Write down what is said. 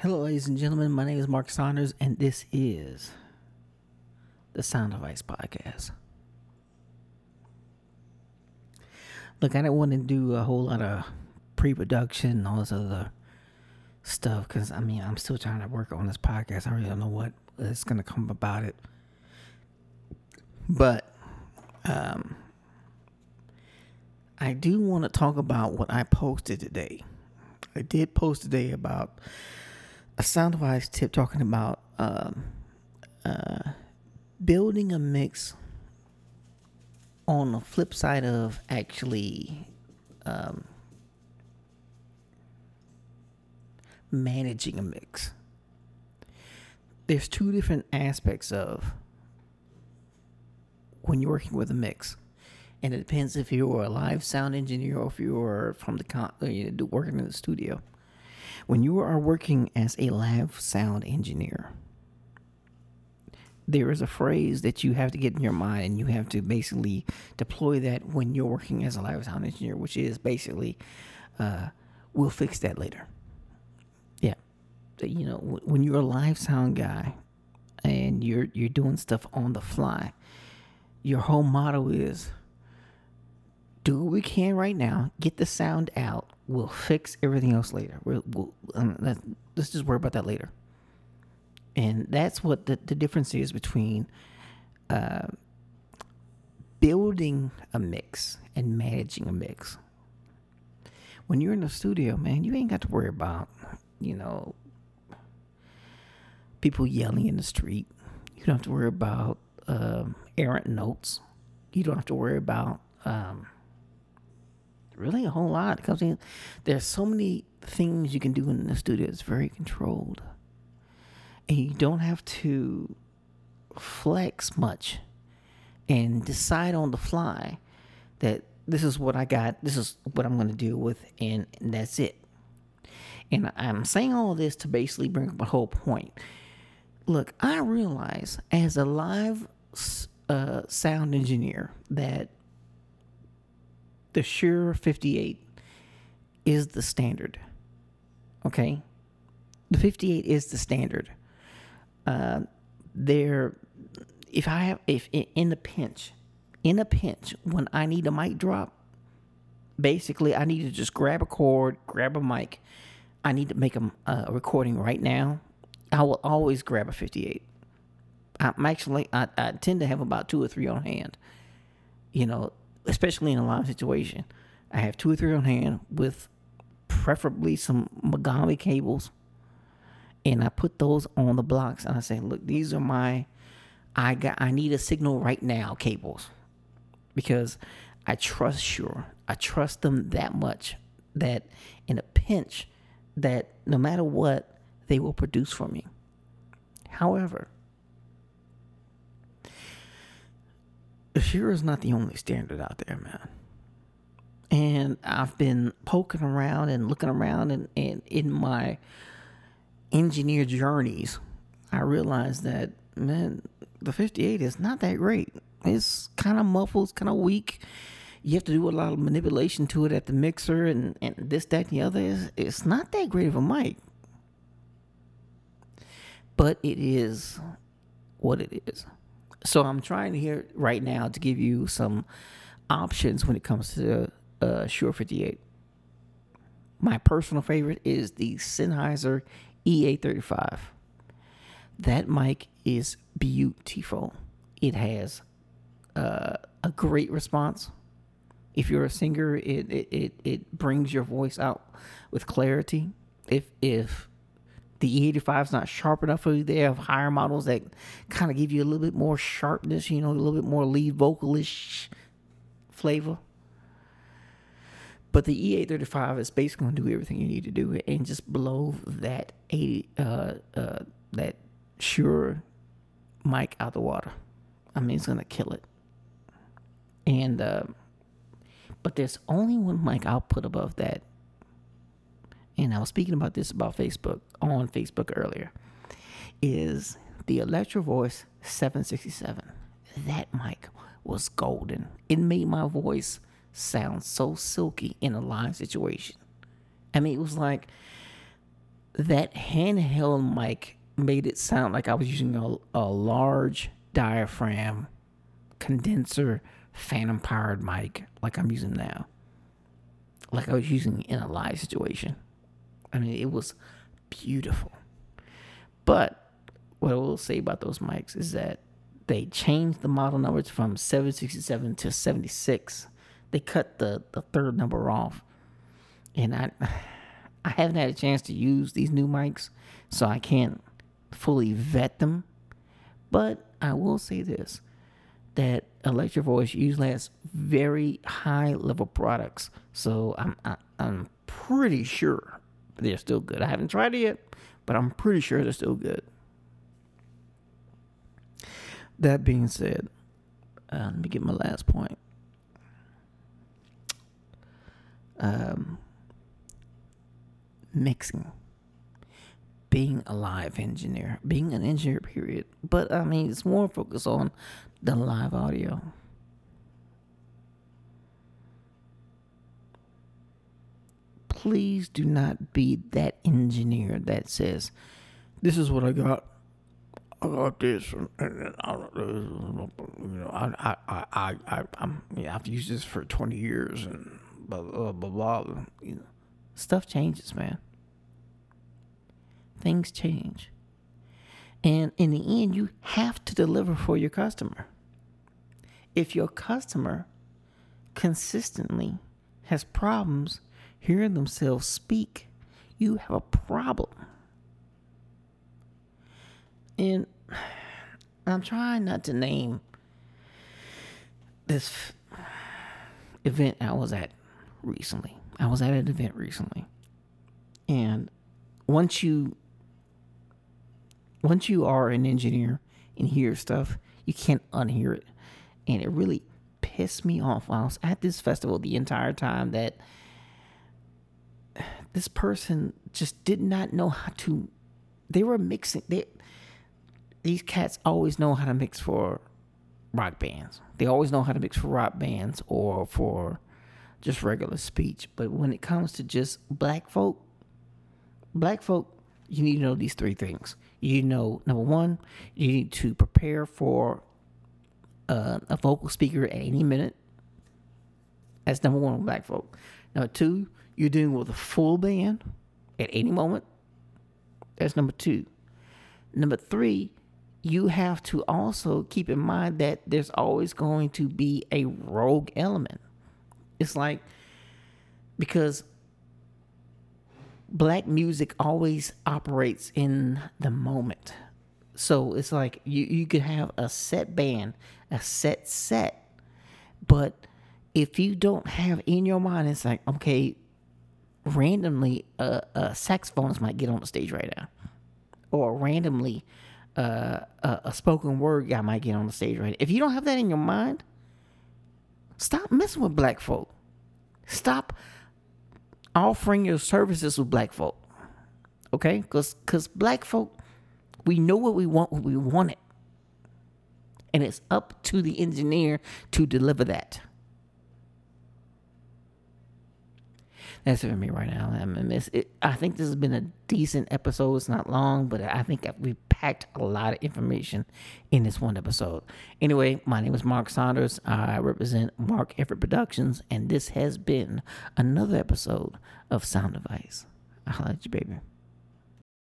Hello, ladies and gentlemen. My name is Mark Saunders, and this is the Sound Advice podcast. Look, I didn't want to do a whole lot of pre-production and all this other stuff because I mean I'm still trying to work on this podcast. I really don't know what is going to come about it, but um, I do want to talk about what I posted today. I did post today about a Sound Advice tip talking about um, uh, building a mix on the flip side of actually um, managing a mix. There's two different aspects of when you're working with a mix. And it depends if you're a live sound engineer or if you're from the con- you know, working in the studio. When you are working as a live sound engineer, there is a phrase that you have to get in your mind and you have to basically deploy that when you're working as a live sound engineer, which is basically, uh, we'll fix that later. Yeah. You know, when you're a live sound guy and you're you're doing stuff on the fly, your whole motto is do what we can right now, get the sound out. We'll fix everything else later. We'll, we'll um, let's just worry about that later. And that's what the, the difference is between uh, building a mix and managing a mix. When you're in the studio, man, you ain't got to worry about, you know, people yelling in the street. You don't have to worry about um, errant notes. You don't have to worry about um, really a whole lot. Because there's so many things you can do in the studio. It's very controlled and you don't have to flex much and decide on the fly that this is what I got, this is what I'm going to deal with, and, and that's it. And I'm saying all this to basically bring up a whole point. Look, I realize as a live uh, sound engineer that the Shure 58 is the standard. Okay? The 58 is the standard uh, there, if I have, if in the pinch, in a pinch, when I need a mic drop, basically I need to just grab a cord, grab a mic. I need to make a, a recording right now. I will always grab a 58. I'm actually, I, I tend to have about two or three on hand. You know, especially in a live situation. I have two or three on hand with preferably some Mogami cables and I put those on the blocks and I say, look, these are my I got I need a signal right now cables. Because I trust Shure I trust them that much that in a pinch that no matter what they will produce for me. However, Shure is not the only standard out there, man. And I've been poking around and looking around and, and in my engineer journeys, I realized that man, the 58 is not that great. It's kind of muffled, it's kind of weak. You have to do a lot of manipulation to it at the mixer and, and this, that, and the other. It's, it's not that great of a mic. But it is what it is. So I'm trying here right now to give you some options when it comes to uh, Shure 58. My personal favorite is the Sennheiser E835. That mic is beautiful. It has uh, a great response. If you're a singer, it, it, it, it brings your voice out with clarity. If if the E835 is not sharp enough for you, they have higher models that kind of give you a little bit more sharpness, you know, a little bit more lead vocalish flavor. But the E835 is basically going to do everything you need to do and just blow that 80, uh, uh, that Shure mic out of the water. I mean, it's going to kill it. And, uh, but there's only one mic output above that. And I was speaking about this about Facebook on Facebook earlier. Is the Electro Voice 767. That mic was golden. It made my voice sound so silky in a live situation. I mean, it was like that handheld mic made it sound like I was using a, a large diaphragm condenser phantom powered mic like I'm using now. Like I was using in a live situation. I mean, it was beautiful. But what I will say about those mics is that they changed the model numbers from 767 to 76. They cut the, the third number off. And I I haven't had a chance to use these new mics, so I can't fully vet them. But I will say this that Electro Voice usually has very high level products. So I'm I, am i am pretty sure they're still good. I haven't tried it yet, but I'm pretty sure they're still good. That being said, uh, let me get my last point. Um, mixing, being a live engineer, being an engineer, period. But I mean, it's more focused on the live audio. Please do not be that engineer that says, "This is what I got. I got this, and, I, you know, I, I, I, I, I'm, yeah, I've used this for 20 years, and blah blah blah blah. You know, stuff changes, man. Things change. And in the end, you have to deliver for your customer. If your customer consistently has problems hearing themselves speak, you have a problem. And I'm trying not to name this event I was at recently. I was at an event recently. And once you once you are an engineer and hear stuff, you can't unhear it. And it really pissed me off I was at this festival the entire time that this person just did not know how to they were mixing they these cats always know how to mix for rock bands. They always know how to mix for rock bands or for just regular speech. But when it comes to just black folk, black folk, you need to know these three things. You know, number one, you need to prepare for uh, a vocal speaker at any minute. That's number one with black folk. Number two, you're dealing with a full band at any moment. That's number two. Number three, you have to also keep in mind that there's always going to be a rogue element. It's like because black music always operates in the moment. So it's like you, you could have a set band, a set set, but if you don't have in your mind, it's like, okay, randomly uh, uh, a, a saxophonist might get on the stage right now. Or randomly uh, a, a spoken word guy might get on the stage right now. If you don't have that in your mind, stop messing with black folk. Stop offering your services with black folk. Okay? Because cause black folk, we know what we want when we want it. And it's up to the engineer to deliver that. That's it for me right now. I, mean, it, I think this has been a decent episode. It's not long, but I think we packed a lot of information in this one episode. Anyway, my name is Mark Saunders. I represent Mark Effort Productions, and this has been another episode of Sound Advice. I'll let you, baby.